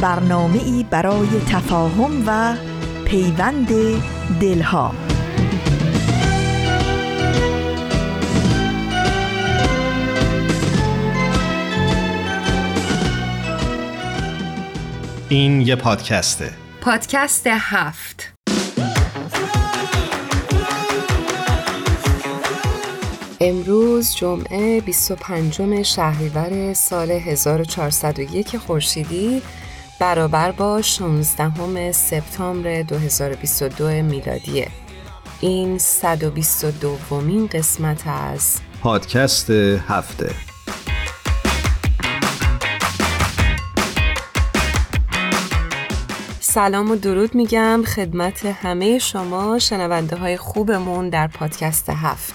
برنامه ای برای تفاهم و پیوند دلها. این یه پادکسته. پادکست هفت. امروز جمعه 25 شهریور سال 1401 خورشیدی. برابر با 16 سپتامبر 2022 میلادیه. این 122 ومین قسمت از پادکست هفته. سلام و درود میگم خدمت همه شما شنونده های خوبمون در پادکست هفت.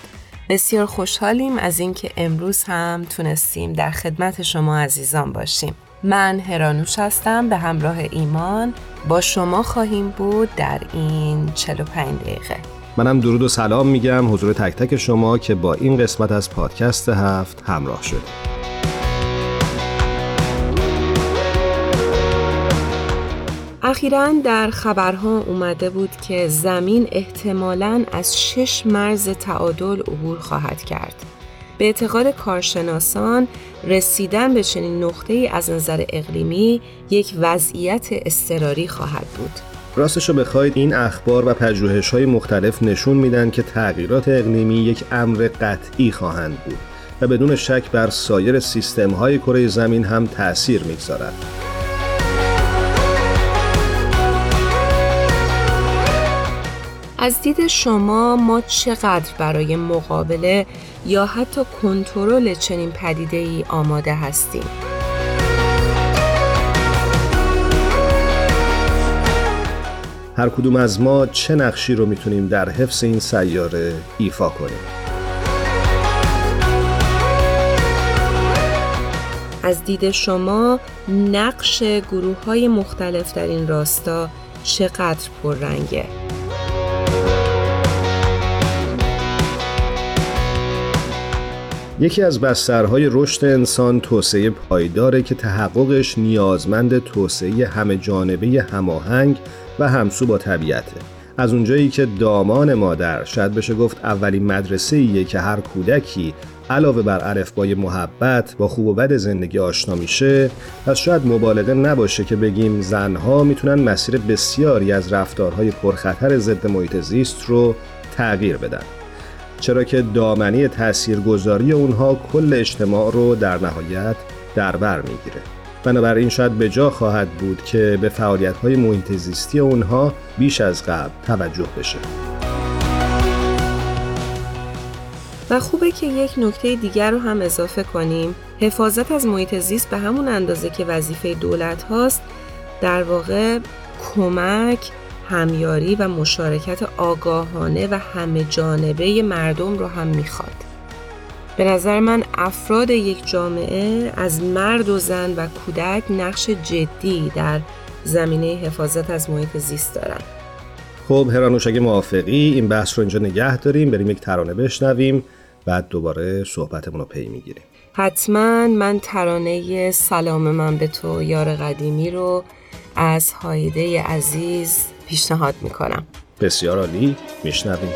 بسیار خوشحالیم از اینکه امروز هم تونستیم در خدمت شما عزیزان باشیم. من هرانوش هستم به همراه ایمان با شما خواهیم بود در این 45 دقیقه. منم درود و سلام میگم حضور تک تک شما که با این قسمت از پادکست هفت همراه شد. اخیرا در خبرها اومده بود که زمین احتمالاً از شش مرز تعادل عبور خواهد کرد. به اعتقاد کارشناسان رسیدن به چنین نقطه ای از نظر اقلیمی یک وضعیت اضطراری خواهد بود. راستش رو بخواید این اخبار و پژوهش های مختلف نشون میدن که تغییرات اقلیمی یک امر قطعی خواهند بود و بدون شک بر سایر سیستم های کره زمین هم تأثیر می‌گذارد. از دید شما ما چقدر برای مقابله یا حتی کنترل چنین پدیده ای آماده هستیم؟ هر کدوم از ما چه نقشی رو می‌تونیم در حفظ این سیاره ایفا کنیم؟ از دید شما نقش گروه های مختلف در این راستا چقدر پررنگه؟ یکی از بسترهای رشد انسان توسعه پایداره که تحققش نیازمند توسعه همه جانبه هماهنگ و همسو با طبیعته. از اونجایی که دامان مادر شاید بشه گفت اولین مدرسه ایه که هر کودکی علاوه بر الفبای محبت با خوب و بد زندگی آشنا میشه پس شاید مبالغه نباشه که بگیم زنها می‌تونن مسیر بسیاری از رفتارهای پرخطر ضد محیط زیست رو تغییر بدن. چرا که دامنی تاثیرگذاری اونها کل اجتماع رو در نهایت در بر می‌گیره. بنابراین شاید به جا خواهد بود که به فعالیت های محیط زیستی اونها بیش از قبل توجه بشه. و خوبه که یک نکته دیگر رو هم اضافه کنیم. حفاظت از محیط زیست به همون اندازه که وظیفه دولت هاست در واقع کمک همیاری و مشارکت آگاهانه و همه جانبه مردم رو هم می‌خواد. به نظر من افراد یک جامعه از مرد و زن و کودک نقش جدی در زمینه حفاظت از محیط زیست دارن. خب هرانوش اگه موافقی این بحث رو اینجا نگه داریم بریم یک ترانه بشنویم بعد دوباره صحبتمون رو پی می‌گیریم حتما من ترانه سلام من به تو یار قدیمی رو از هایده عزیز پیشنهاد می‌کنم. بسیار عالی. میشنویم.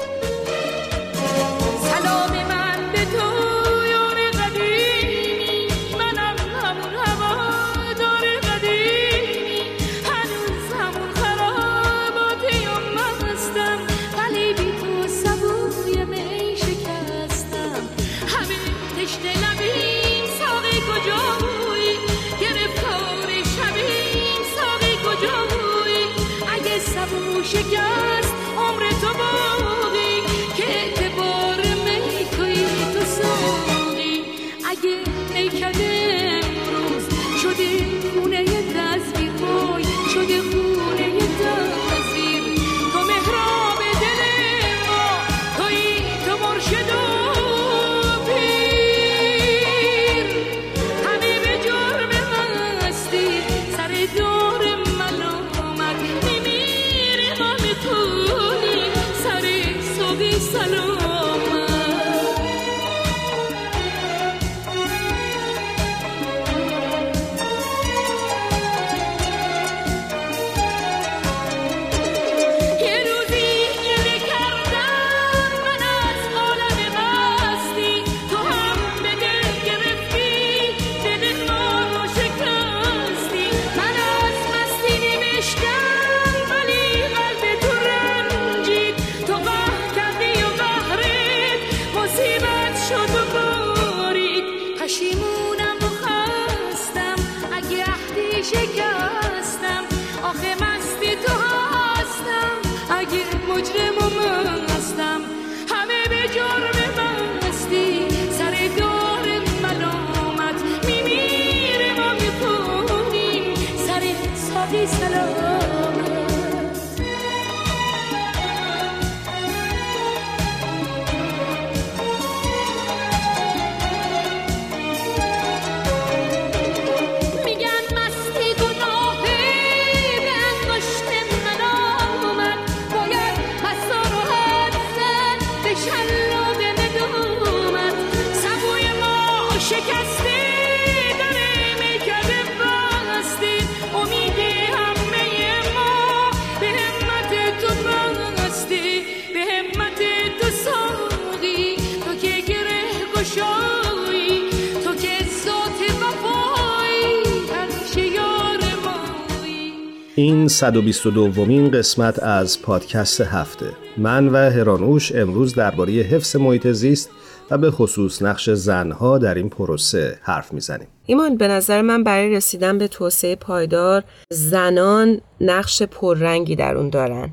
این 122 دومین قسمت از پادکست هفته. من و هرانوش امروز درباره حفظ محیط زیست و به خصوص نقش زنها در این پروسه حرف می‌زنیم. ایمان به نظر من برای رسیدن به توسعه پایدار زنان نقش پررنگی در اون دارن.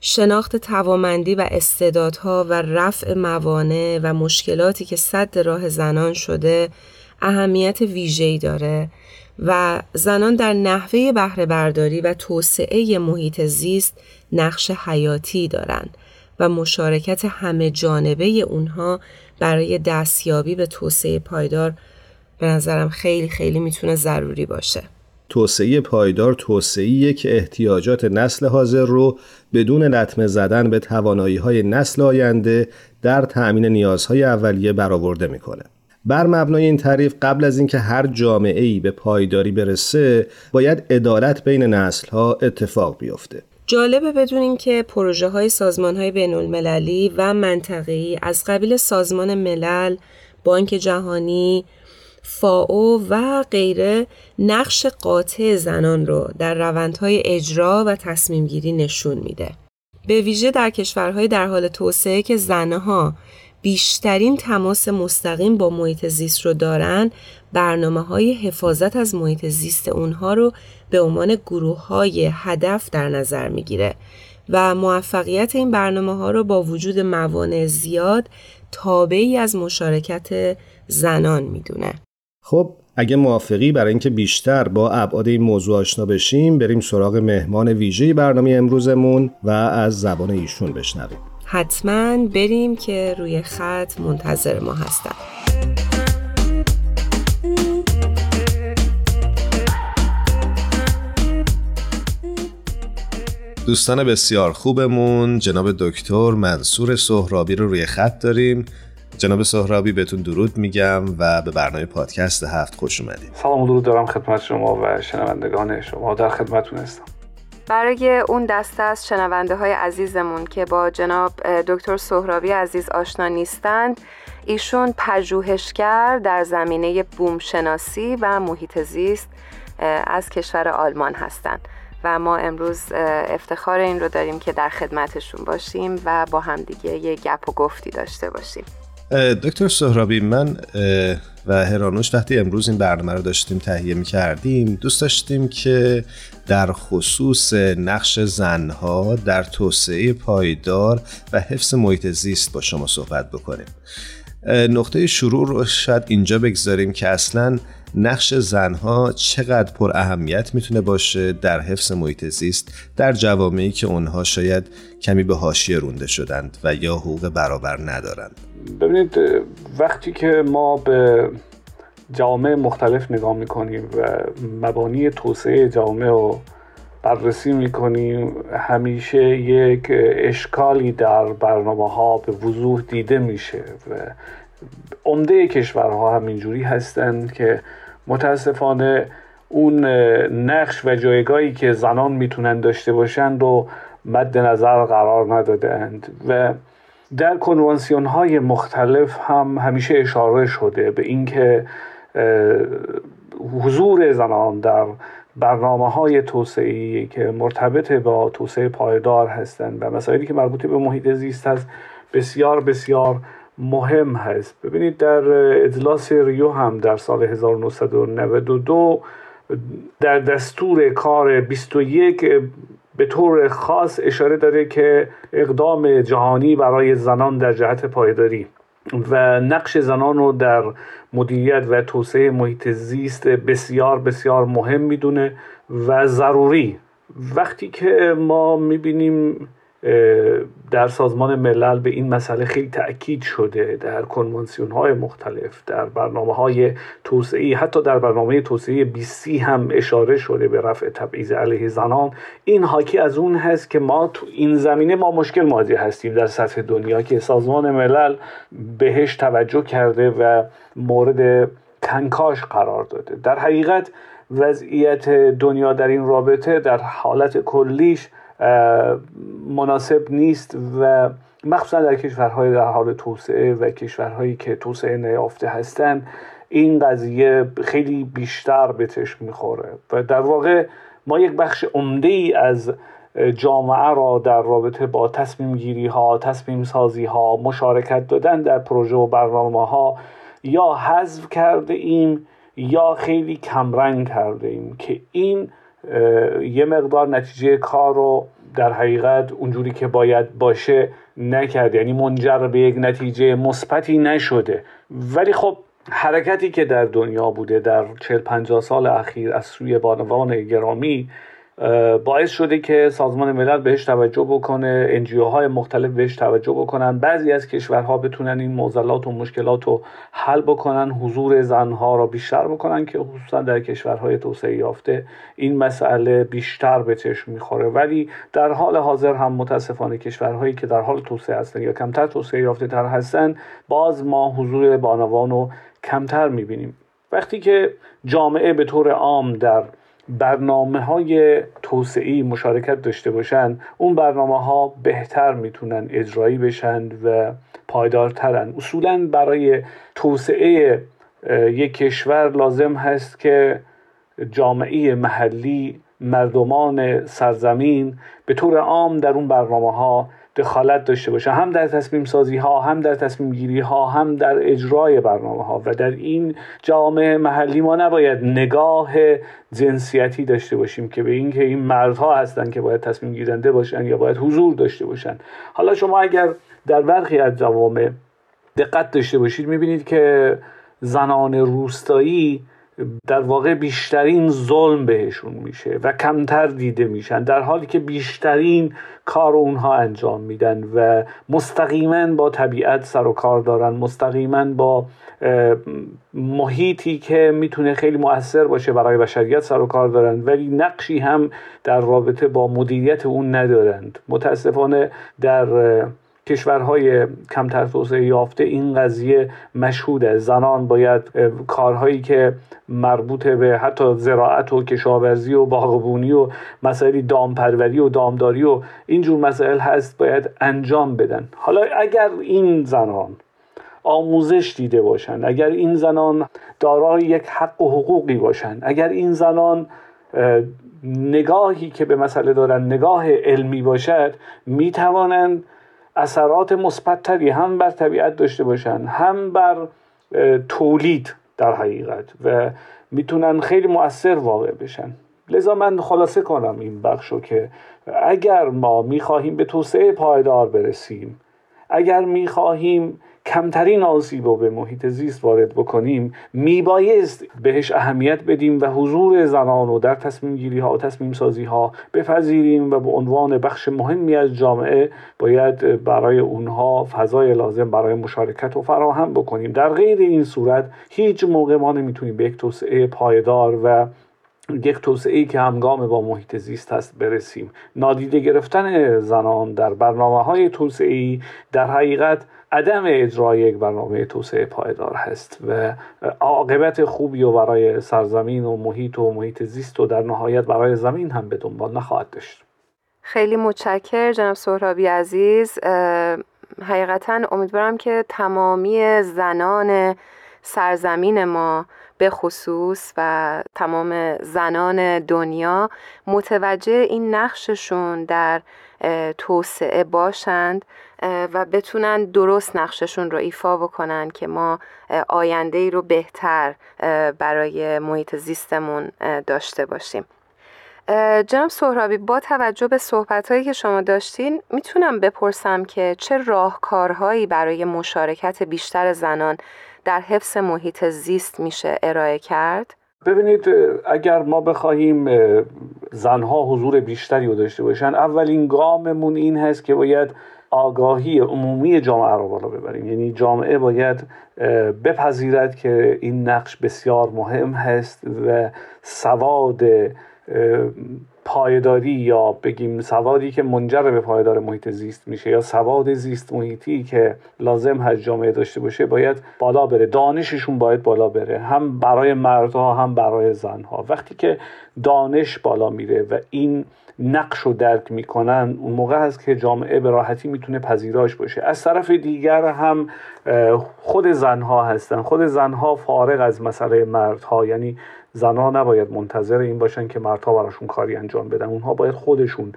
شناخت توامندی و استعدادها و رفع موانع و مشکلاتی که صد راه زنان شده اهمیت ویژه‌ای داره. و زنان در نحوه بهره برداری و توسعه محیط زیست نقش حیاتی دارند و مشارکت همه جانبه اونها برای دستیابی به توسعه پایدار به نظرم خیلی خیلی می‌تونه ضروری باشه. توسعه پایدار توسعه که احتیاجات نسل حاضر رو بدون لطمه زدن به توانایی های نسل آینده در تأمین نیازهای اولیه برآورده می‌کنه. بر مبنای این تعریف قبل از اینکه هر جامعه ای به پایداری برسه باید عدالت بین نسل ها اتفاق بیفته جالبه بدونین که پروژه های سازمان های بین المللی و منطقه‌ای از قبیل سازمان ملل، بانک جهانی، فاو و غیره نقش قاطع زنان رو در روندهای اجرا و تصمیم گیری نشون میده. به ویژه در کشورهای در حال توسعه که زنها بیشترین تماس مستقیم با محیط زیست رو دارن برنامه های حفاظت از محیط زیست اونها رو به عنوان گروه های هدف در نظر می‌گیره و موفقیت این برنامه ها رو با وجود موانع زیاد تابعی از مشارکت زنان می‌دونه. خب اگه موافقی برای اینکه بیشتر با ابعاد این موضوع آشنا بشیم بریم سراغ مهمان ویژه برنامه امروزمون و از زبان ایشون بشنویم. حتما بریم که روی خط منتظر ما هستن. دوستان بسیار خوبمون جناب دکتر منصور سهرابی رو روی خط داریم. جناب سهرابی بهتون درود میگم و به برنامه پادکست هفت خوش اومدید. سلام و درود دارم خدمت شما و شنوندگان شما. در خدمتتون هستم. برای اون دسته از شنونده های عزیزمون که با جناب دکتر سهرابی عزیز آشنا نیستند ایشون پژوهشگر در زمینه بومشناسی و محیط زیست از کشور آلمان هستند. و ما امروز افتخار این رو داریم که در خدمتشون باشیم و با همدیگه یه گپ و گفتی داشته باشیم. دکتر سهرابی من و هرانوش وقتی امروز این برنامه رو داشتیم تهیه می کردیم دوست داشتیم که در خصوص نقش زنها در توسعه پایدار و حفظ محیط زیست با شما صحبت بکنیم. نقطه شروع رو شاید اینجا بگذاریم که اصلا نقش زنها چقدر پر اهمیت می‌تونه باشه در حفظ محیط زیست در جوامعی که اونها شاید کمی به حاشیه رونده شدند و یا حقوق برابر ندارند. ببینید وقتی که ما به جامعه مختلف نگاه می‌کنیم و مبانی توسعه جامعه رو بررسی می‌کنیم. همیشه یک اشکالی در برنامه ها به وضوح دیده میشه و عمده کشورها همینجوری هستند که متاسفانه اون نقش و جایگاهی که زنان می‌تونن داشته باشند رو مد نظر قرار ندادند و در کنوانسیون های مختلف هم همیشه اشاره شده به اینکه حضور زنان در برنامه های توسعی که مرتبط با توسعه پایدار هستند و مسائلی که مربوط به محیط زیست هست بسیار بسیار مهم هست. ببینید در اجلاس ریو هم در سال 1992 در دستور کار 21 به طور خاص اشاره داره که اقدام جهانی برای زنان در جهت پایداری. و نقش زنان رو در مدیریت و توسعه محیط زیست بسیار بسیار مهم می‌دونه و ضروری. وقتی که ما می‌بینیم در سازمان ملل به این مسئله خیلی تاکید شده در کنوانسیون های مختلف در برنامه های توسعه حتی در برنامه توسعه بیسی هم اشاره شده به رفع تبعیض علیه زنان. این حاکی از اون هست که ما تو این زمینه ما مشکل مواجه هستیم در سطح دنیا که سازمان ملل بهش توجه کرده و مورد کنکاش قرار داده. در حقیقت وضعیت دنیا در این رابطه در حالت کلیش مناسب نیست و مخصوصا در کشورهای در حال توسعه و کشورهایی که توسعه نیافته هستند این قضیه خیلی بیشتر به چشم می‌خوره. و در واقع ما یک بخش عمده ای از جامعه را در رابطه با تصمیم گیری ها تصمیم سازی ها مشارکت دادن در پروژه و برنامه ها یا حذف کرده ایم یا خیلی کمرنگ کرده ایم که این یه مقدار نتیجه کار رو در حقیقت اونجوری که باید باشه نکرده یعنی منجر به یک نتیجه مثبتی نشده. ولی خب حرکتی که در دنیا بوده در 40 50 سال اخیر از سوی بانوان گرامی باعث شده که سازمان ملل بهش توجه بکنه انجیو های مختلف بهش توجه بکنن. بعضی از کشورها بتونن این معضلات و مشکلات رو حل بکنن حضور زنها را بیشتر بکنن که خصوصا در کشورهای توسعه یافته. این مسئله بیشتر به چشم می‌خوره. ولی در حال حاضر هم متاسفانه کشورهایی که در حال توسعه هستن یا کمتر توسعه یافته تر هستن باز ما حضور بانوان رو کمتر می‌بینیم. وقتی که جامعه به طور عام در برنامه های توسعی مشارکت داشته باشند اون برنامه ها بهتر می‌تونن اجرایی بشن و پایدارترن. اصولا برای توسعه یک کشور لازم هست که جامعه محلی مردمان سرزمین به طور عام در اون برنامه ها دخالت داشته باشه. هم در تصمیم سازی ها هم در تصمیم گیری ها هم در اجرای برنامه ها و در این جامعه محلی ما نباید نگاه جنسیتی داشته باشیم که به اینکه این مردها هستن که باید تصمیم گیرنده باشن یا باید حضور داشته باشن. حالا شما اگر در برخی از جوامع دقت داشته باشید می‌بینید که زنان روستایی در واقع بیشترین ظلم بهشون میشه و کمتر دیده میشن در حالی که بیشترین کار اونها انجام میدن و مستقیما با طبیعت سر و کار دارن. مستقیما با محیطی که می‌تونه خیلی موثر باشه برای بشریت سر و کار دارن. ولی نقشی هم در رابطه با مدیریت اون ندارند. متاسفانه در کشورهای کمتر توسعه یافته این قضیه مشهوده. زنان باید کارهایی که مربوط به حتی زراعت و کشاورزی و باغبونی و مسائل دامپروری و دامداری و اینجور مسائل هست باید انجام بدن. حالا اگر این زنان آموزش دیده باشند اگر این زنان دارای یک حق و حقوقی باشند اگر این زنان نگاهی که به مسئله دارن نگاه علمی باشد می‌توانند اثرات مثبتتری هم بر طبیعت داشته باشن هم بر تولید در حقیقت و می‌تونن خیلی مؤثر واقع بشن. لذا من خلاصه کنم این بخشو که اگر ما می‌خواهیم به توسعه پایدار برسیم اگر می‌خواهیم کمترین آسیب رو به محیط زیست وارد بکنیم میبایست بهش اهمیت بدیم و حضور زنان رو در تصمیم گیری ها و تصمیم سازی ها بپذیریم و به عنوان بخش مهمی از جامعه باید برای اونها فضای لازم برای مشارکت و فراهم بکنیم. در غیر این صورت هیچ موقع ما نمی‌تونیم به یک توسعه پایدار و یک توسعه ای که همگام با محیط زیست هست برسیم. نادیده گرفتن زنان در برنامه های توسعه در حقیقت عدم اجرای یک برنامه توسعه پایدار هست و عاقبت خوبی و برای سرزمین و محیط و محیط زیست و در نهایت برای زمین هم به دنبال نخواهد داشت. خیلی متشکر جناب سهرابی عزیز. حقیقتا امیدوارم که تمامی زنان سرزمین ما به خصوص و تمام زنان دنیا متوجه این نقششون در توسعه باشند و بتونن درست نقششون رو ایفا بکنن که ما آینده ای رو بهتر برای محیط زیستمون داشته باشیم جناب سهرابی با توجه به صحبت هایی که شما داشتین می‌تونم بپرسم که چه راهکارهایی برای مشارکت بیشتر زنان در حفظ محیط زیست میشه ارائه کرد؟ ببینید اگر ما بخواهیم زنها حضور بیشتری رو داشته باشن اولین گاممون این هست که باید آگاهی عمومی جامعه رو بالا ببریم. یعنی جامعه باید بپذیرد که این نقش بسیار مهم هست و سواد پایداری یا بگیم سوادی که منجر به پایدار محیط زیست میشه یا سواد زیست محیطی که لازم هست جامعه داشته باشه باید بالا بره. دانششون باید بالا بره. هم برای مردها هم برای زنها. وقتی که دانش بالا میره و این نقش رو درک می‌کنن اون موقع هست که جامعه به راحتی می‌تونه پذیراش باشه. از طرف دیگر هم خود زنها هستن. خود زنها فارغ از مسئله مردها یعنی زنها نباید منتظر این باشن که مردها براشون کاری انجام بدن. اونها باید خودشون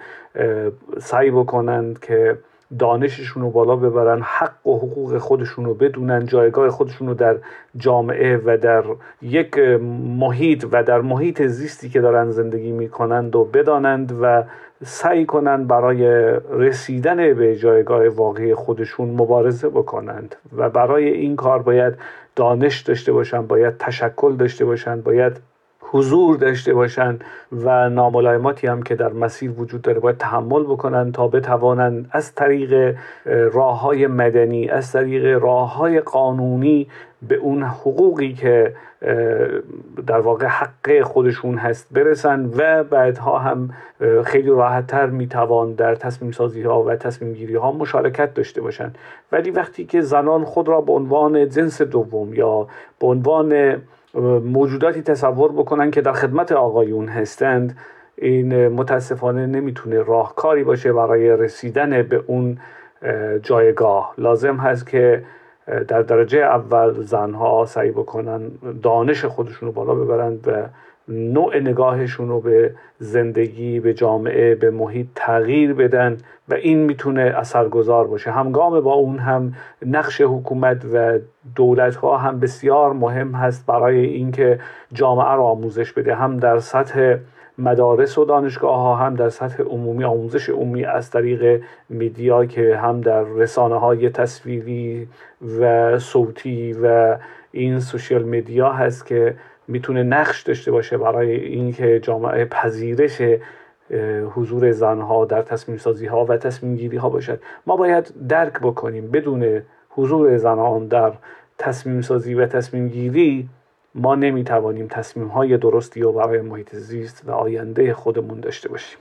سعی بکنند که دانششون رو بالا ببرن حق و حقوق خودشون رو بدونن جایگاه خودشون رو در جامعه و در یک محیط و در محیط زیستی که دارن زندگی می‌کنند و بدانند و سعی کنند برای رسیدن به جایگاه واقعی خودشون مبارزه بکنند. و برای این کار باید دانش داشته باشن باید تشکل داشته باشن باید حضور داشته باشند و ناملایماتی هم که در مسیر وجود داره باید تحمل بکنن تا بتوانند از طریق راه های مدنی از طریق راه های قانونی به اون حقوقی که در واقع حق خودشون هست برسن و بعدها هم خیلی راحتتر می‌توان در تصمیم سازی ها و تصمیم گیری ها مشارکت داشته باشن. ولی وقتی که زنان خود را به عنوان جنس دوم یا به عنوان موجوداتی تصور بکنن که در خدمت آقایون هستند. این متاسفانه نمی‌تونه راهکاری باشه برای رسیدن به اون جایگاه. لازم هست که در درجه اول زنها سعی بکنن دانش خودشون رو بالا ببرند و نوع نگاهشون رو به زندگی به جامعه به محیط تغییر بدن و این می‌تونه اثرگذار باشه. همگام با اون هم نقش حکومت و دولت ها هم بسیار مهم هست برای اینکه جامعه رو آموزش بده. هم در سطح مدارس و دانشگاه ها هم در سطح عمومی آموزش عمومی از طریق میدیا که هم در رسانه های تصویری و صوتی و این سوشیل میدیا هست که می‌تونه نقش داشته باشه برای اینکه جامعه پذیرش حضور زنها در تصمیم سازی ها و تصمیم گیری ها باشد. ما باید درک بکنیم بدون حضور زنان در تصمیم سازی و تصمیم گیری ما نمی‌توانیم تصمیم های درستی و برای محیط زیست و آینده خودمون داشته باشیم.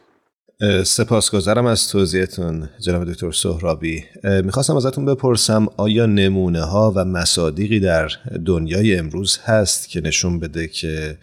سپاسگزارم از توضیحتون جناب دکتر سهرابی. می‌خواستم ازتون بپرسم آیا نمونه ها و مصادیقی در دنیای امروز هست که نشون بده که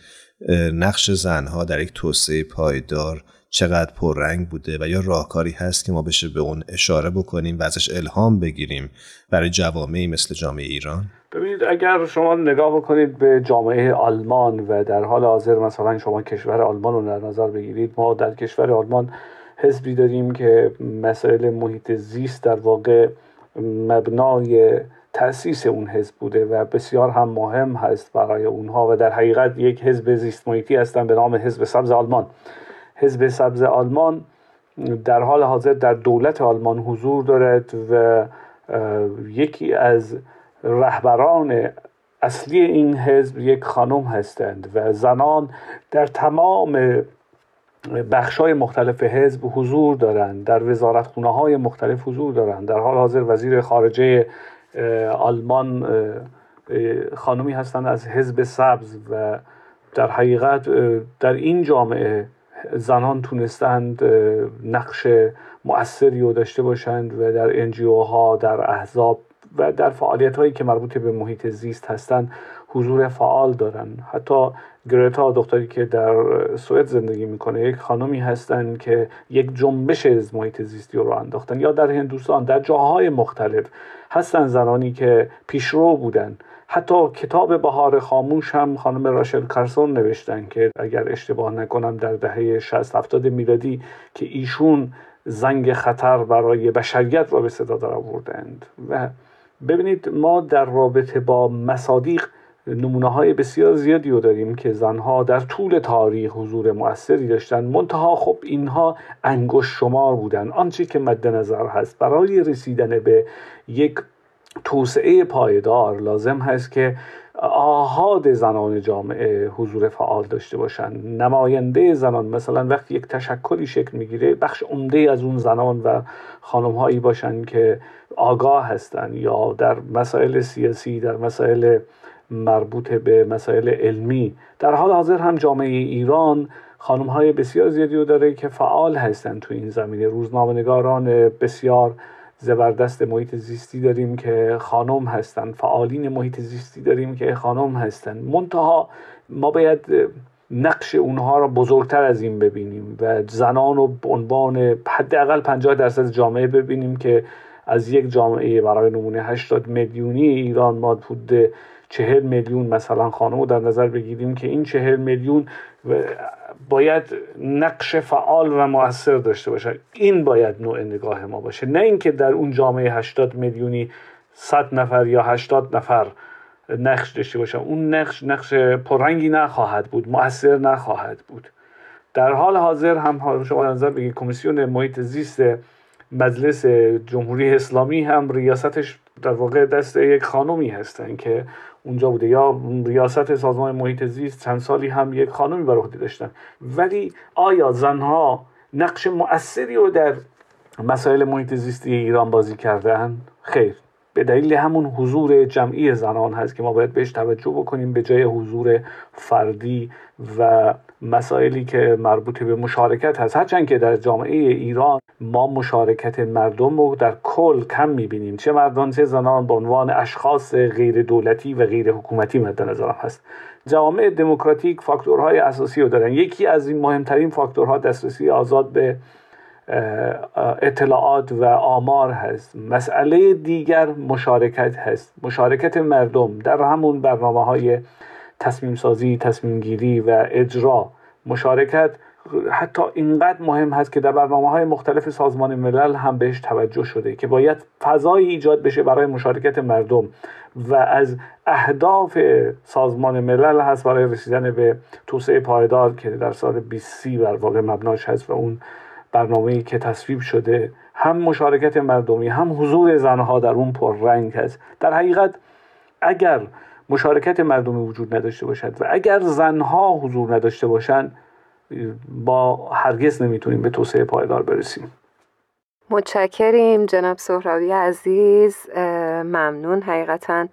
نقش زنها در یک توسعه پایدار چقدر پررنگ بوده و یا راهکاری هست که ما بشه به اون اشاره بکنیم و ازش الهام بگیریم برای جوامعی مثل جامعه ایران؟ ببینید اگر شما نگاه بکنید به جامعه آلمان و در حال حاضر مثلا شما کشور آلمان رو در نظر بگیرید ما در کشور آلمان حزبی داریم که مسائل محیط زیست در واقع مبنای تأسیس اون حزب بوده و بسیار هم مهم هست برای اونها و در حقیقت یک حزب زیست محیطی هستن به نام حزب سبز آلمان. حزب سبز آلمان در حال حاضر در دولت آلمان حضور دارد و یکی از رهبران اصلی این حزب یک خانم هستند و زنان در تمام بخش های مختلف حزب حضور دارند در وزارتخونه های مختلف حضور دارند. در حال حاضر وزیر خارجه آلمان خانمی هستند از حزب سبز و در حقیقت در این جامعه زنان تونستند نقش مؤثری رو داشته باشند و در انجیو ها در احزاب و در فعالیت هایی که مربوط به محیط زیست هستند حضور فعال دارن حتی گرتا دختری که در سوئد زندگی می‌کنه یک خانمی هستند که یک جنبش از محیط زیستی رو انداختن یا در هندوستان در جاهای مختلف هستن زنانی که پیشرو بودن حتی کتاب بهار خاموش هم خانم راشل کارسون نوشتن که اگر اشتباه نکنم در دهه 60 70 میلادی که ایشون زنگ خطر برای بشریت را به صدا در آوردند. و ببینید ما در رابطه با مصادیق نمونه های بسیار زیادی رو داریم که زنها در طول تاریخ حضور موثری داشتن. منتها خب اینها انگشت شمار بودن. آنچه که مد نظر هست. برای رسیدن به یک توسعه پایدار لازم هست که آهاد زنان جامعه حضور فعال داشته باشند نماینده زنان مثلا وقتی یک تشکلی شکل می‌گیره بخش عمده از اون زنان و خانم هایی باشند که آگاه هستند یا در مسائل سیاسی در مسائل مربوط به مسائل علمی. در حال حاضر هم جامعه ایران خانم های بسیار زیادی رو داره که فعال هستند تو این زمینه. روزنامه‌نگاران بسیار زبردست محیط زیستی داریم که خانم هستند فعالین محیط زیستی داریم که خانم هستند منتها ما باید نقش اونها را بزرگتر از این ببینیم و زنان رو به عنوان حداقل 50 درصد جامعه ببینیم که از یک جامعه برای نمونه 80 میلیونی ایران ما حدود چهل میلیون مثلا خانم رو در نظر بگیریم که این چهل میلیون باید نقش فعال و موثر داشته باشه. این باید نوع نگاه ما باشه. نه اینکه در اون جامعه 80 میلیونی 100 نفر یا 80 نفر نقش داشته باشه. اون نقش نقش پررنگی نخواهد بود موثر نخواهد بود. در حال حاضر هم شما نظر بگید کمیسیون محیط زیست مجلس جمهوری اسلامی هم ریاستش در واقع دست یک خانومی هستن که اونجا بوده. یا ریاست سازمان محیط زیست چند سالی هم یک خانمی بر عهده داشتن. ولی آیا زنها نقش مؤثری رو در مسائل محیط زیستی ایران بازی کردن؟ خیر. به دلیل همون حضور جمعی زنان هست که ما باید بهش توجه بکنیم به جای حضور فردی و مسائلی که مربوط به مشارکت هست. هرچند که در جامعه ایران ما مشارکت مردم رو در کل کم می‌بینیم. چه مردان چه زنان به عنوان اشخاص غیر دولتی و غیر حکومتی مد نظرم هست. جوامع دموکراتیک فاکتورهای اساسی رو دارن. یکی از این مهمترین فاکتورها دسترسی آزاد به اطلاعات و آمار هست. مسئله دیگر مشارکت هست. مشارکت مردم در همون برنامه های تصمیم سازی تصمیم گیری و اجرا. مشارکت حتی اینقدر مهم هست که در برنامه های مختلف سازمان ملل هم بهش توجه شده که باید فضایی ایجاد بشه برای مشارکت مردم و از اهداف سازمان ملل هست برای رسیدن به توسعه پایدار که در سال 2030 بر واقع مبناش هست و اون برنامه‌ای که تصویب شده هم مشارکت مردمی هم حضور زنها در اون پررنگ هست. در حقیقت اگر مشارکت مردمی وجود نداشته باشد و اگر زنها حضور نداشته باشند با هرگز نمی‌تونیم به توسعه پایدار برسیم. متشکریم جناب سهراوی عزیز. ممنون حقیقتا.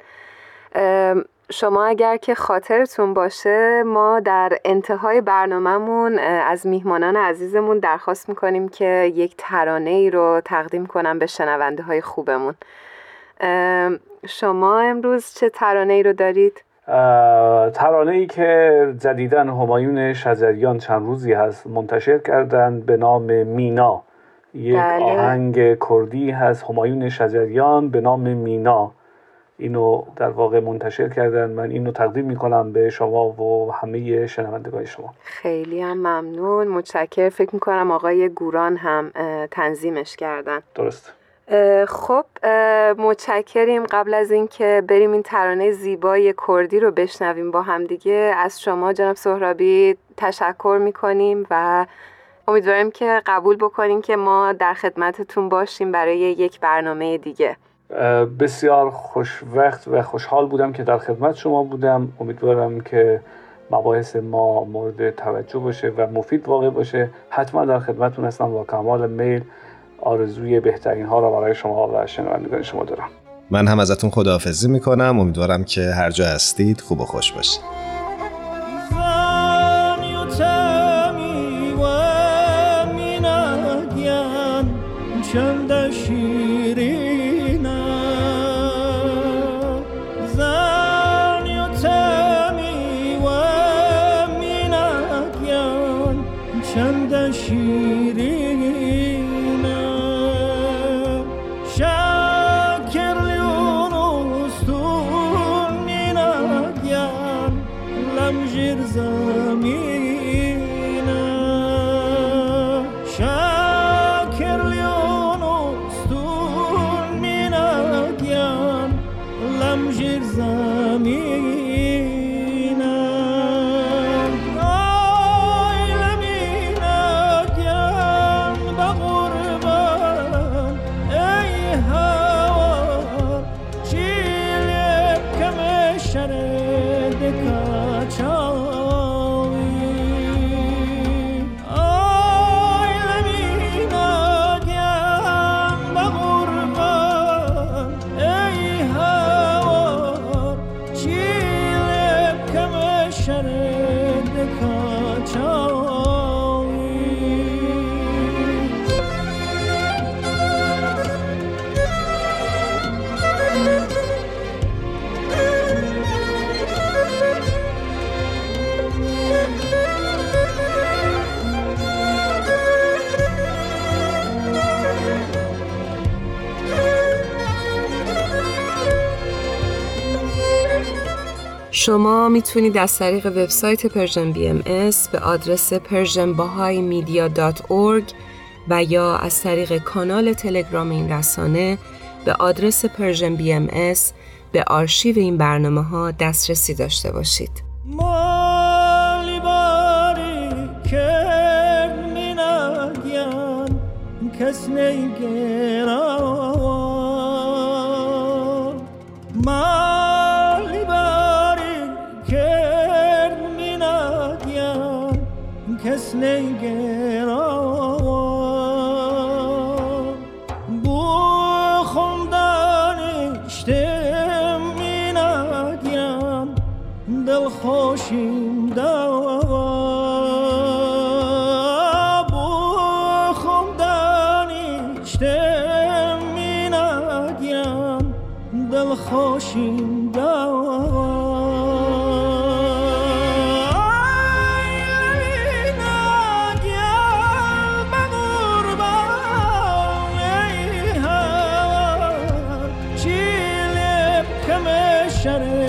شما اگر که خاطرتون باشه ما در انتهای برنامهمون از میهمانان عزیزمون درخواست می‌کنیم که یک ترانه ای رو تقدیم کنم به شنونده های خوبمون شما امروز چه ترانه ای رو دارید؟ ترانه ای که جدیدا همایون شجریان چند روزی هست منتشر کردن به نام مینا یک بله. آهنگ کردی هست همایون شجریان به نام مینا اینو در واقع منتشر کردن. من اینو تقدیم می‌کنم به شما و همه شنوندگان شما. خیلی هم ممنون. متشکر فکر می‌کنم آقای گوران هم تنظیمش کردن. درست. خب متشکریم. قبل از اینکه بریم این ترانه زیبای کردی رو بشنویم با هم دیگه از شما جناب سهرابی تشکر می‌کنیم و امیدواریم که قبول بکنیم که ما در خدمتتون باشیم برای یک برنامه دیگه. بسیار خوش وقت و خوشحال بودم که در خدمت شما بودم. امیدوارم که مباحث ما مورد توجه باشه و مفید واقع باشه. حتما در خدمتتون هستم با کمال میل آرزوی بهترین ها را برای شما و شنوندگان شما دارم. من هم ازتون خداحافظی می‌کنم. امیدوارم که هر جا هستید خوب و خوش باشید. شما می‌تونید از طریق وبسایت Persian BMS به آدرس persianbahaimedia.org و یا از طریق کانال تلگرام این رسانه به آدرس Persian BMS به آرشیو این برنامه ها دسترسی داشته باشید. کس again. Shut it.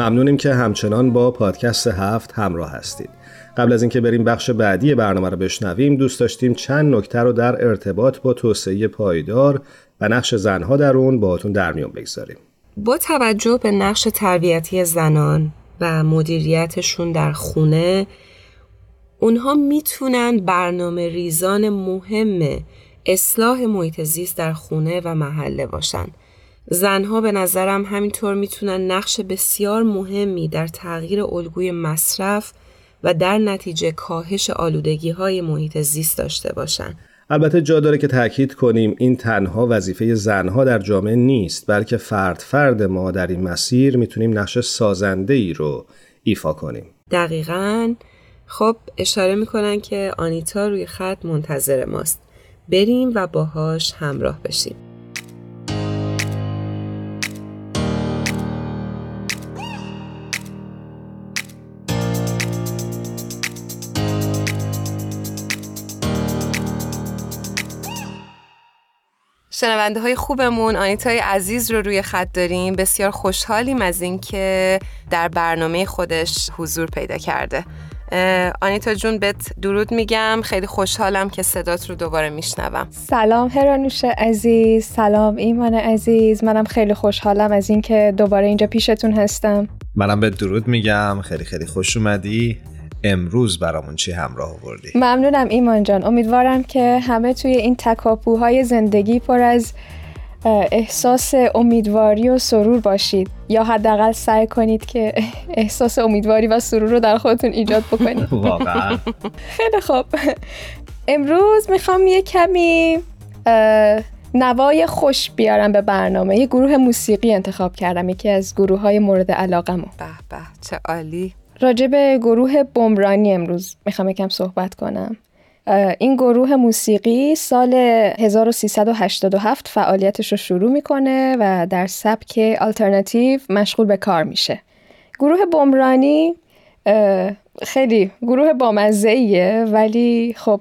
ممنونیم که همچنان با پادکست هفت همراه هستید. قبل از اینکه بریم بخش بعدی برنامه رو بشنویم دوست داشتیم چند نکته رو در ارتباط با توسعه پایدار و نقش زنها در اون باهاتون در میون بگذاریم. با توجه به نقش تربیتی زنان و مدیریتشون در خونه اونها می‌تونن برنامه ریزان مهم اصلاح محیط زیست در خونه و محله باشن زنها به نظرم همینطور می‌تونن نقش بسیار مهمی در تغییر الگوی مصرف و در نتیجه کاهش آلودگی های محیط زیست داشته باشند. البته جا داره که تاکید کنیم این تنها وظیفه زنها در جامعه نیست بلکه فرد فرد ما در این مسیر می‌تونیم نقش سازنده ای رو ایفا کنیم. دقیقا خب اشاره می‌کنن که آنیتا روی خط منتظر ماست. بریم و باهاش همراه بشیم. شنونده های خوبمون. آنیتای عزیز رو روی خط داریم. بسیار خوشحالیم از اینکه در برنامه خودش حضور پیدا کرده. آنیتا جون بهت درود میگم. خیلی خوشحالم که صدات رو دوباره میشنوم. سلام هرانوش عزیز. سلام ایمان عزیز. منم خیلی خوشحالم از اینکه دوباره اینجا پیشتون هستم. منم به درود میگم. خیلی خیلی خوش اومدی. امروز برامون چی همراه آوردی؟ ممنونم ایمان جان. امیدوارم که همه توی این تکاپوهای زندگی پر از احساس امیدواری و سرور باشید. یا حداقل سعی کنید که احساس امیدواری و سرور رو در خودتون ایجاد بکنید. واقعا. خیلی خوب. امروز می‌خوام یه کمی نوای خوش بیارم به برنامه. یه گروه موسیقی انتخاب کردم یکی از گروه های مورد علاقه به به چه عالی. راجع به گروه بمرانی امروز می‌خوام یکم صحبت کنم. این گروه موسیقی سال 1387 فعالیتش رو شروع می‌کنه و در سبک آلترناتیو مشغول به کار میشه. گروه بمرانی خیلی گروه بامزه ولی خب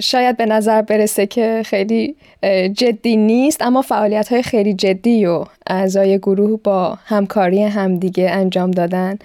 شاید به نظر برسه که خیلی جدی نیست اما فعالیت های خیلی جدی و اعضای گروه با همکاری همدیگه انجام دادن.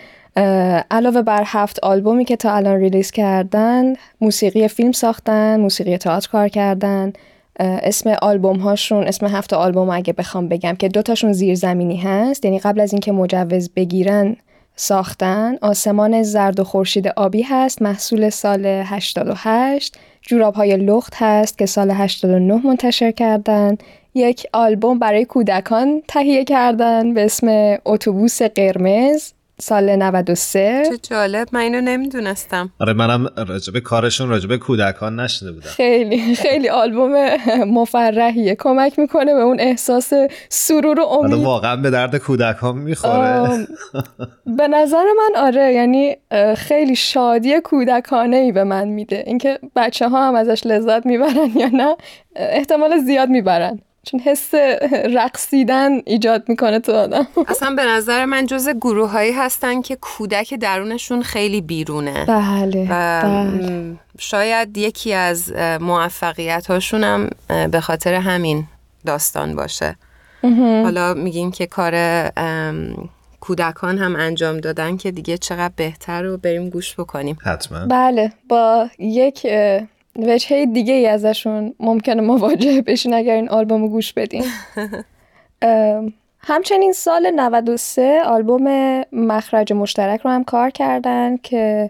علاوه بر هفت آلبومی که تا الان ریلیز کردن موسیقی فیلم ساختن موسیقی تئاتر کار کردن. اسم آلبوم هاشون اسم هفت آلبوم اگه بخوام بگم که دوتاشون زیرزمینی هست یعنی قبل از اینکه مجوز بگیرن ساختن آسمان زرد و خورشید آبی هست محصول سال 88 جوراب های لخت هست که سال 89 منتشر کردن. یک آلبوم برای کودکان تهیه کردن به اسم اتوبوس قرمز. سال 93 چه جالب من اینو نمی‌دونستم. آره منم راجب کارشون راجب کودکان نشده بودم. خیلی خیلی آلبوم مفرحیه. کمک می‌کنه به اون احساس سرور و امید. واقعا به درد کودکان می‌خوره. به نظر من آره یعنی خیلی شادی کودکانه ای به من میده. اینکه بچه ها هم ازش لذت می‌برن یا نه احتمال زیاد می‌برن. چون حس رقصیدن ایجاد می‌کنه تو آدم. اصلا به نظر من جز گروه هایی هستن که کودک درونشون خیلی بیرونه. بله, بله. شاید یکی از موفقیت هاشون هم به خاطر همین داستان باشه. حالا میگیم که کار کودکان هم انجام دادن که دیگه چقدر بهتر رو بریم گوش بکنیم. حتما. بله با یک وجهه دیگه ای ازشون ممکنه مواجه بشین اگر این آلبوم گوش بدین. همچنین سال 93 آلبوم مخرج مشترک رو هم کار کردن که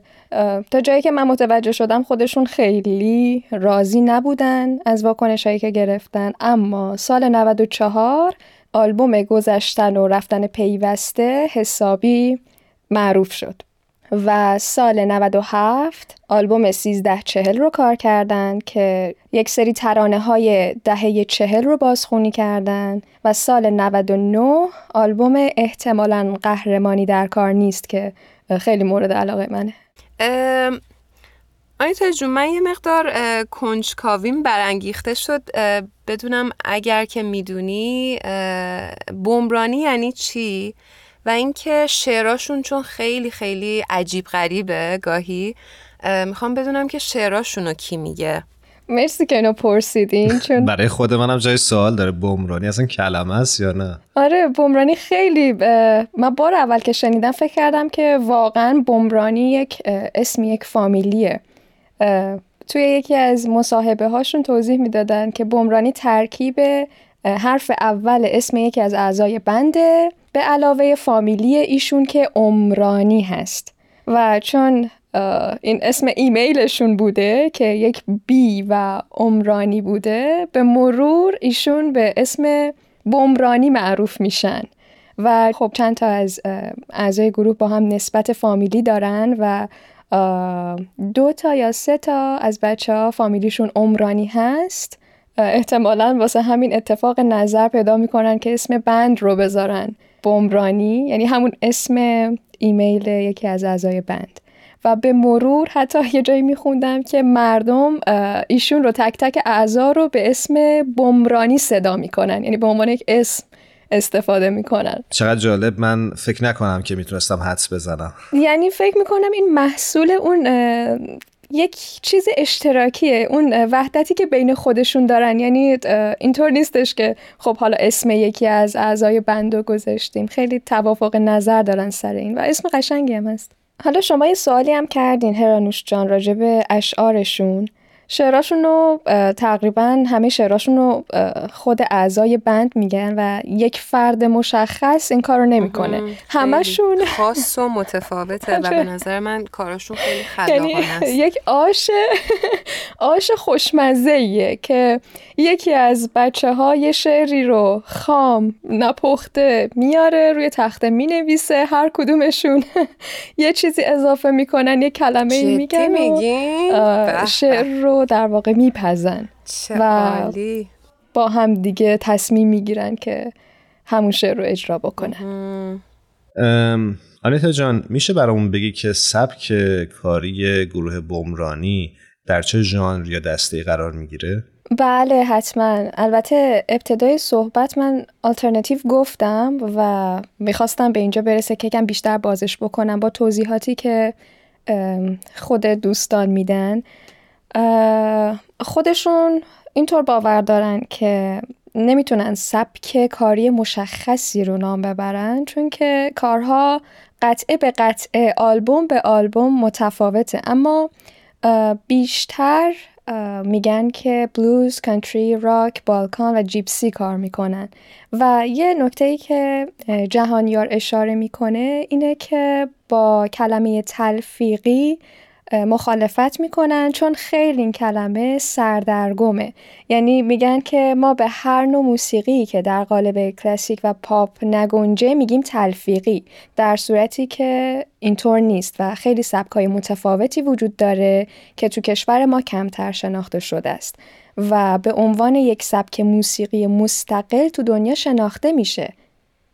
تا جایی که من متوجه شدم خودشون خیلی راضی نبودن از واکنش هایی که گرفتن. اما سال 94 آلبوم گذشتن و رفتن پیوسته حسابی معروف شد. و سال 97 آلبوم 1340 رو کار کردن که یک سری ترانه های دهه چهل رو بازخونی کردن و سال 99 آلبوم احتمالا قهرمانی در کار نیست که خیلی مورد علاقه منه. آیتا جون من یه مقدار کنجکاویم برانگیخته شد. بدونم اگر که می‌دونی بمرانی یعنی چی؟ و اینکه شعراشون چون خیلی خیلی عجیب غریبه گاهی می‌خوام بدونم که شعراشون رو کی میگه. مرسی که اینو پرسیدین چون برای خود منم جای سوال داره بمرانی اصلا کلمه است یا نه؟ آره بمرانی خیلی ب... من بار اول که شنیدم فکر کردم که واقعا بمرانی یک اسم یک فامیلیه. توی یکی از مصاحبه هاشون توضیح می‌دادن که بمرانی ترکیب حرف اول اسم یکی از اعضای بنده به علاوه فامیلی ایشون که عمرانی هست. و چون این اسم ایمیلشون بوده که یک بی و عمرانی بوده به مرور ایشون به اسم بمرانی معروف میشن. و خب چند تا از اعضای گروه با هم نسبت فامیلی دارن و دو تا یا سه تا از بچه ها فامیلیشون عمرانی هست. احتمالا واسه همین اتفاق نظر پیدا می‌کنن که اسم بند رو بذارن. بمرانی یعنی همون اسم ایمیل یکی از اعضای بند. و به مرور حتی یه جایی میخوندم که مردم ایشون رو تک تک اعضا رو به اسم بمرانی صدا می‌کنن. یعنی به عنوان یک اسم استفاده می‌کنن. چقدر جالب. من فکر نکنم که می‌تونستم حدس بزنم. یعنی فکر می‌کنم این محصول اون یک چیز اشتراکیه. اون وحدتی که بین خودشون دارن یعنی اینطور نیستش که خب حالا اسم یکی از اعضای بند گذاشتیم. خیلی توافق نظر دارن سر این و اسم قشنگی هم هست. حالا شما یه سوالی هم کردین هرانوش جان راجب اشعارشون. شعراشون رو تقریبا همه شعراشون رو خود اعضای بند میگن و یک فرد مشخص این کار رو نمی‌کنه همشون. خاص و متفاوته و به نظر من کاراشون خیلی خلاقانه یعنی است. یک آش آش خوشمزه که یکی از بچه های شعری رو خام نپخته میاره روی تخته می‌نویسه هر کدومشون یه چیزی اضافه می‌کنن یه کلمه میگن شعر رو در واقع میپزن. و با هم دیگه تصمیم می‌گیرن که همون شعر رو اجرا بکنن. آنیتا جان میشه برامون بگی که سبک کاری گروه بمرانی در چه ژانر یا دسته قرار می‌گیره؟ بله حتما. البته ابتدای صحبت من آلترنتیو گفتم و می‌خواستم به اینجا برسه که کم بیشتر بازش بکنم با توضیحاتی که خود دوستان میدن. خودشون اینطور باور دارن که نمی‌تونن سبک کاری مشخصی رو نام ببرن چون که کارها قطعه به قطعه آلبوم به آلبوم متفاوته. اما بیشتر میگن که بلوز، کانتری، راک، بالکان و جیپسی کار می‌کنن. و یه نکته ای که جهانیار اشاره می‌کنه اینه که با کلمه تلفیقی مخالفت می‌کنن چون خیلی این کلمه سردرگمه. یعنی میگن که ما به هر نوع موسیقی که در قالب کلاسیک و پاپ نگنجه میگیم تلفیقی در صورتی که اینطور نیست و خیلی سبکای متفاوتی وجود داره که تو کشور ما کمتر شناخته شده است و به عنوان یک سبک موسیقی مستقل تو دنیا شناخته میشه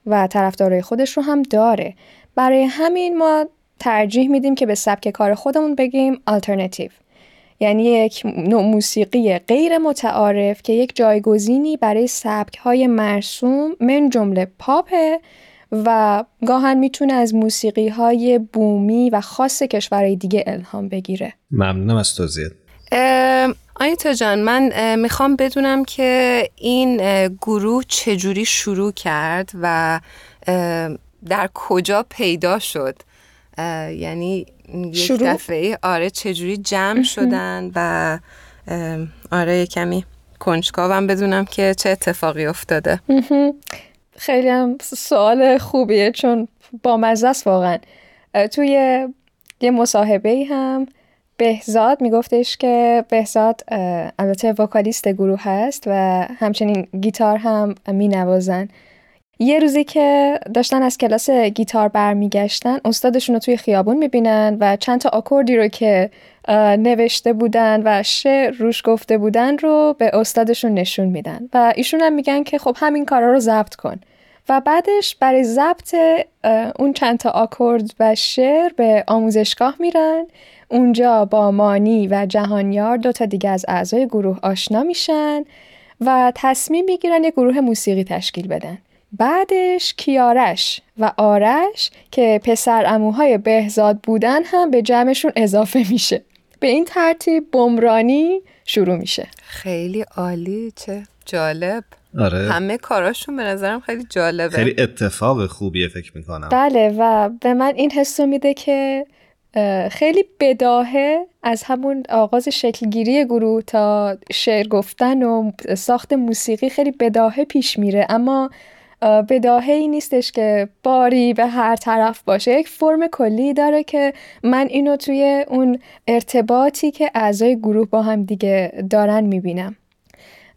و طرفدارای خودش رو هم داره. برای همین ما ترجیح میدیم که به سبک کار خودمون بگیم آلترنتیو یعنی یک نوع موسیقی غیر متعارف که یک جایگزینی برای سبک های مرسوم من جمله پاپه و گاهن می‌تونه از موسیقی های بومی و خاص کشورهای دیگه الهام بگیره. ممنونم از توضیح آیتا جان من می‌خوام بدونم که این گروه چجوری شروع کرد و در کجا پیدا شد؟ یعنی یک دفعه آره چجوری جمع شدن و آره کمی کنجکاوم بدونم که چه اتفاقی افتاده. خیلی هم سوال خوبیه چون با مزه است واقعا. توی یه مصاحبه هم بهزاد میگفتش که بهزاد البته وکالیست گروه هست و همچنین گیتار هم می نوازن یه روزی که داشتن از کلاس گیتار برمیگشتن استادشون رو توی خیابون می‌بینن و چند تا آکوردی رو که نوشته بودن و شعر روش گفته بودن رو به استادشون نشون میدن و ایشون هم میگن که خب همین کارا رو ضبط کن. و بعدش برای ضبط اون چند تا آکورد و شعر به آموزشگاه میرن. اونجا با مانی و جهانیار دو تا دیگه از اعضای گروه آشنا میشن و تصمیم می‌گیرن یه گروه موسیقی تشکیل بدن. بعدش کیارش و آرش که پسر اموهای بهزاد بودن هم به جمعشون اضافه میشه. به این ترتیب بمرانی شروع میشه. خیلی عالی چه جالب. آره. همه کاراشون به نظرم خیلی جالبه. خیلی اتفاق خوبیه فکر می‌کنم. بله و به من این حسو میده که خیلی بداهه از همون آغاز شکلگیری گروه تا شعر گفتن و ساخت موسیقی خیلی بداهه پیش میره. اما بداهه ای نیستش که باری به هر طرف باشه. یک فرم کلی داره که من اینو توی اون ارتباطی که اعضای گروه با هم دیگه دارن می‌بینم.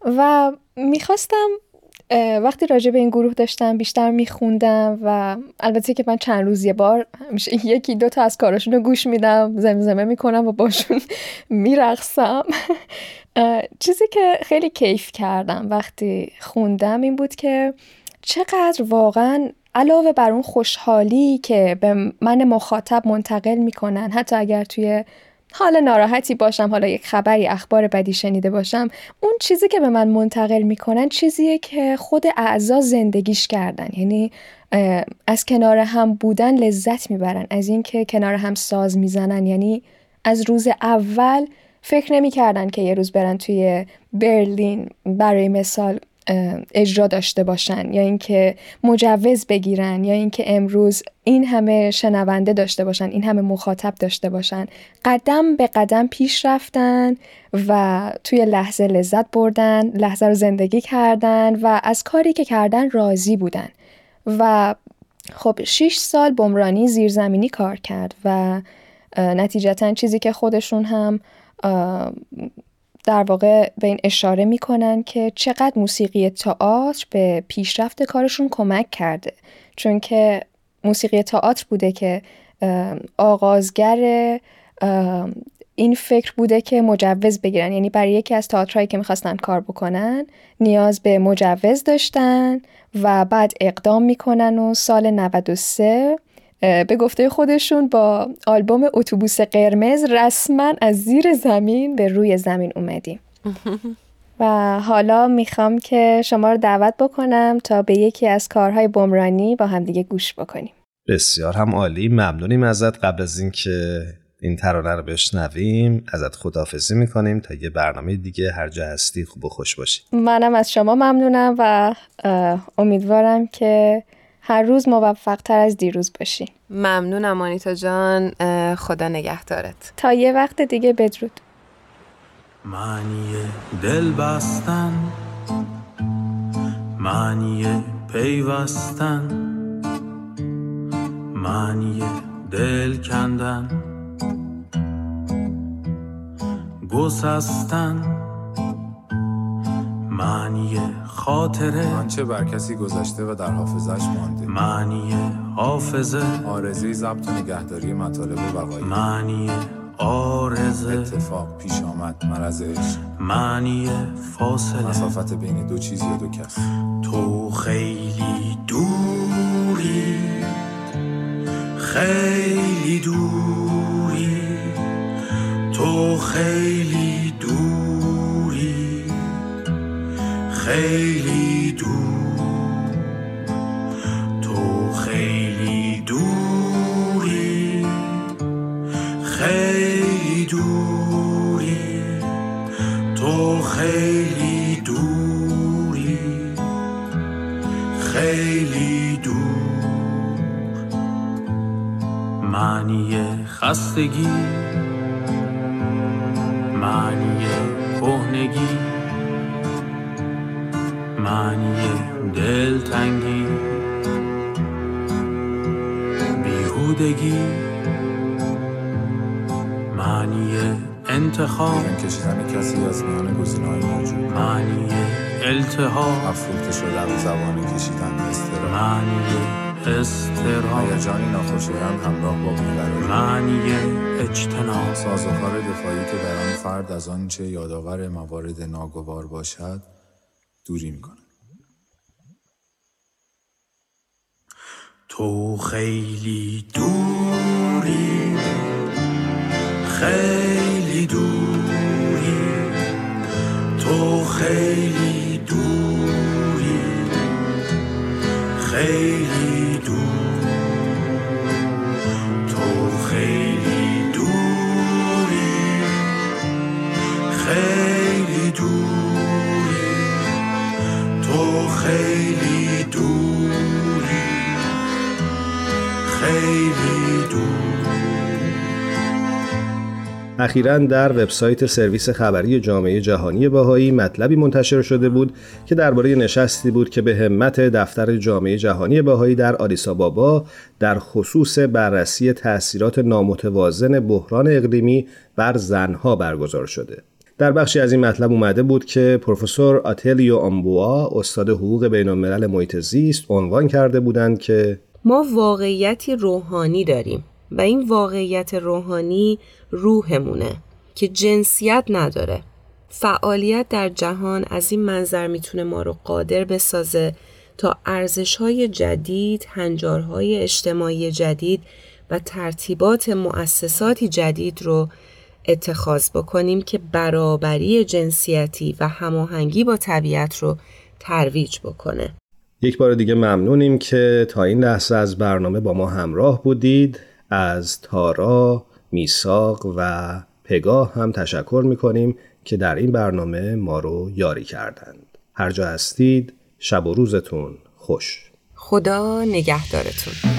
و می‌خواستم وقتی راجع به این گروه داشتم بیشتر میخوندم و البته که من چند روز یه بار یکی دو تا از کاراشون رو گوش میدم زمزمه می‌کنم و باشون میرقصم. چیزی که خیلی کیف کردم وقتی خوندم این بود که چقدر واقعا علاوه بر اون خوشحالی که به من مخاطب منتقل می‌کنن حتی اگر توی حال ناراحتی باشم حالا یک خبری اخبار بدی شنیده باشم اون چیزی که به من منتقل می‌کنن چیزیه که خود اعضا زندگیش کردن. یعنی از کنار هم بودن لذت می‌برن از اینکه کنار هم ساز می‌زنن. یعنی از روز اول فکر نمی‌کردن که یه روز برن توی برلین. برای مثال اجرا داشته باشن یا اینکه مجوز بگیرن یا اینکه امروز این همه شنونده داشته باشن این همه مخاطب داشته باشن. قدم به قدم پیش رفتن و توی لحظه لذت بردن لحظه رو زندگی کردن و از کاری که کردن راضی بودن. و خب 6 سال بمرانی زیرزمینی کار کرد و نتیجتا چیزی که خودشون هم در واقع به این اشاره می‌کنن که چقدر موسیقی تئاتر به پیشرفت کارشون کمک کرده. چون که موسیقی تئاتر بوده که آغازگر این فکر بوده که مجوز بگیرن. یعنی برای یکی از تئاترهایی که می‌خواستن کار بکنن نیاز به مجوز داشتن و بعد اقدام می‌کنن و سال 93 به گفته خودشون با آلبوم اتوبوس قرمز رسما از زیر زمین به روی زمین اومدیم. و حالا می‌خوام که شما رو دعوت بکنم تا به یکی از کارهای بمرانی با همدیگه گوش بکنیم. بسیار هم عالی. ممنونیم ازت. قبل از اینکه این ترانه رو بشنویم ازت خدافزی می‌کنیم تا یه برنامه دیگه هر جا هستی خوب و خوش باشی. منم از شما ممنونم و امیدوارم که هر روز موفق تر از دیروز باشی. ممنونم آنیتا جان. خدا نگهدارت. تا یه وقت دیگه بدرود. معنی دل بستن معنی پیوستن معنی دل کندن گسستن. معنی خاطره. آنچه بر کسی گذشته و در حافظش مانده. معنی حافظه. آرزوی ضبط و نگهداری مطالب و بقایی معنی آرزه اتفاق پیش آمد. مرز عشق معنی فاصله. مسافت بین دو چیز یا دو کس. تو خیلی دوری. خیلی دوری. تو خیلی خیلی دور. تو خیلی دوری. خیلی دوری. تو خیلی دوری. خیلی دور. معنی خستگی التهاب افروخته شدن زبان کشیدن استرا معنی استراب هیجانی ناخوشایند همراه با بیقراری. معنی اجتناب. سازوکار دفاعی که در آن فرد از آنچه یادآور موارد ناگوار باشد دوری می‌کند. تو خیلی دوری خیلی دوری. تو خیلی دوری خیلی دور. تو خیلی دوری خیلی دوری تو خیلی دوری خیلی اخیرا در وبسایت سرویس خبری جامعه جهانی بهایی مطلبی منتشر شده بود که درباره نشستی بود که به همت دفتر جامعه جهانی بهایی در آدیسابابا در خصوص بررسی تأثیرات نامتوازن بحران اقلیمی بر زنها برگزار شده. در بخشی از این مطلب اومده بود که پروفسور آتلیو آمبوا استاد حقوق بین الملل محیط زیست عنوان کرده بودند که ما واقعیتی روحانی داریم و این واقعیت روحانی روحمونه که جنسیت نداره فعالیت در جهان از این منظر می‌تونه ما رو قادر بسازه تا ارزشهای جدید، هنجارهای اجتماعی جدید و ترتیبات مؤسساتی جدید رو اتخاذ بکنیم که برابری جنسیتی و هماهنگی با طبیعت رو ترویج بکنه. یک بار دیگه ممنونیم که تا این لحظه از برنامه با ما همراه بودید از تارا، میساق و پگاه هم تشکر می‌کنیم که در این برنامه ما رو یاری کردند. هر جا هستید شب و روزتون خوش. خدا نگهدارتون.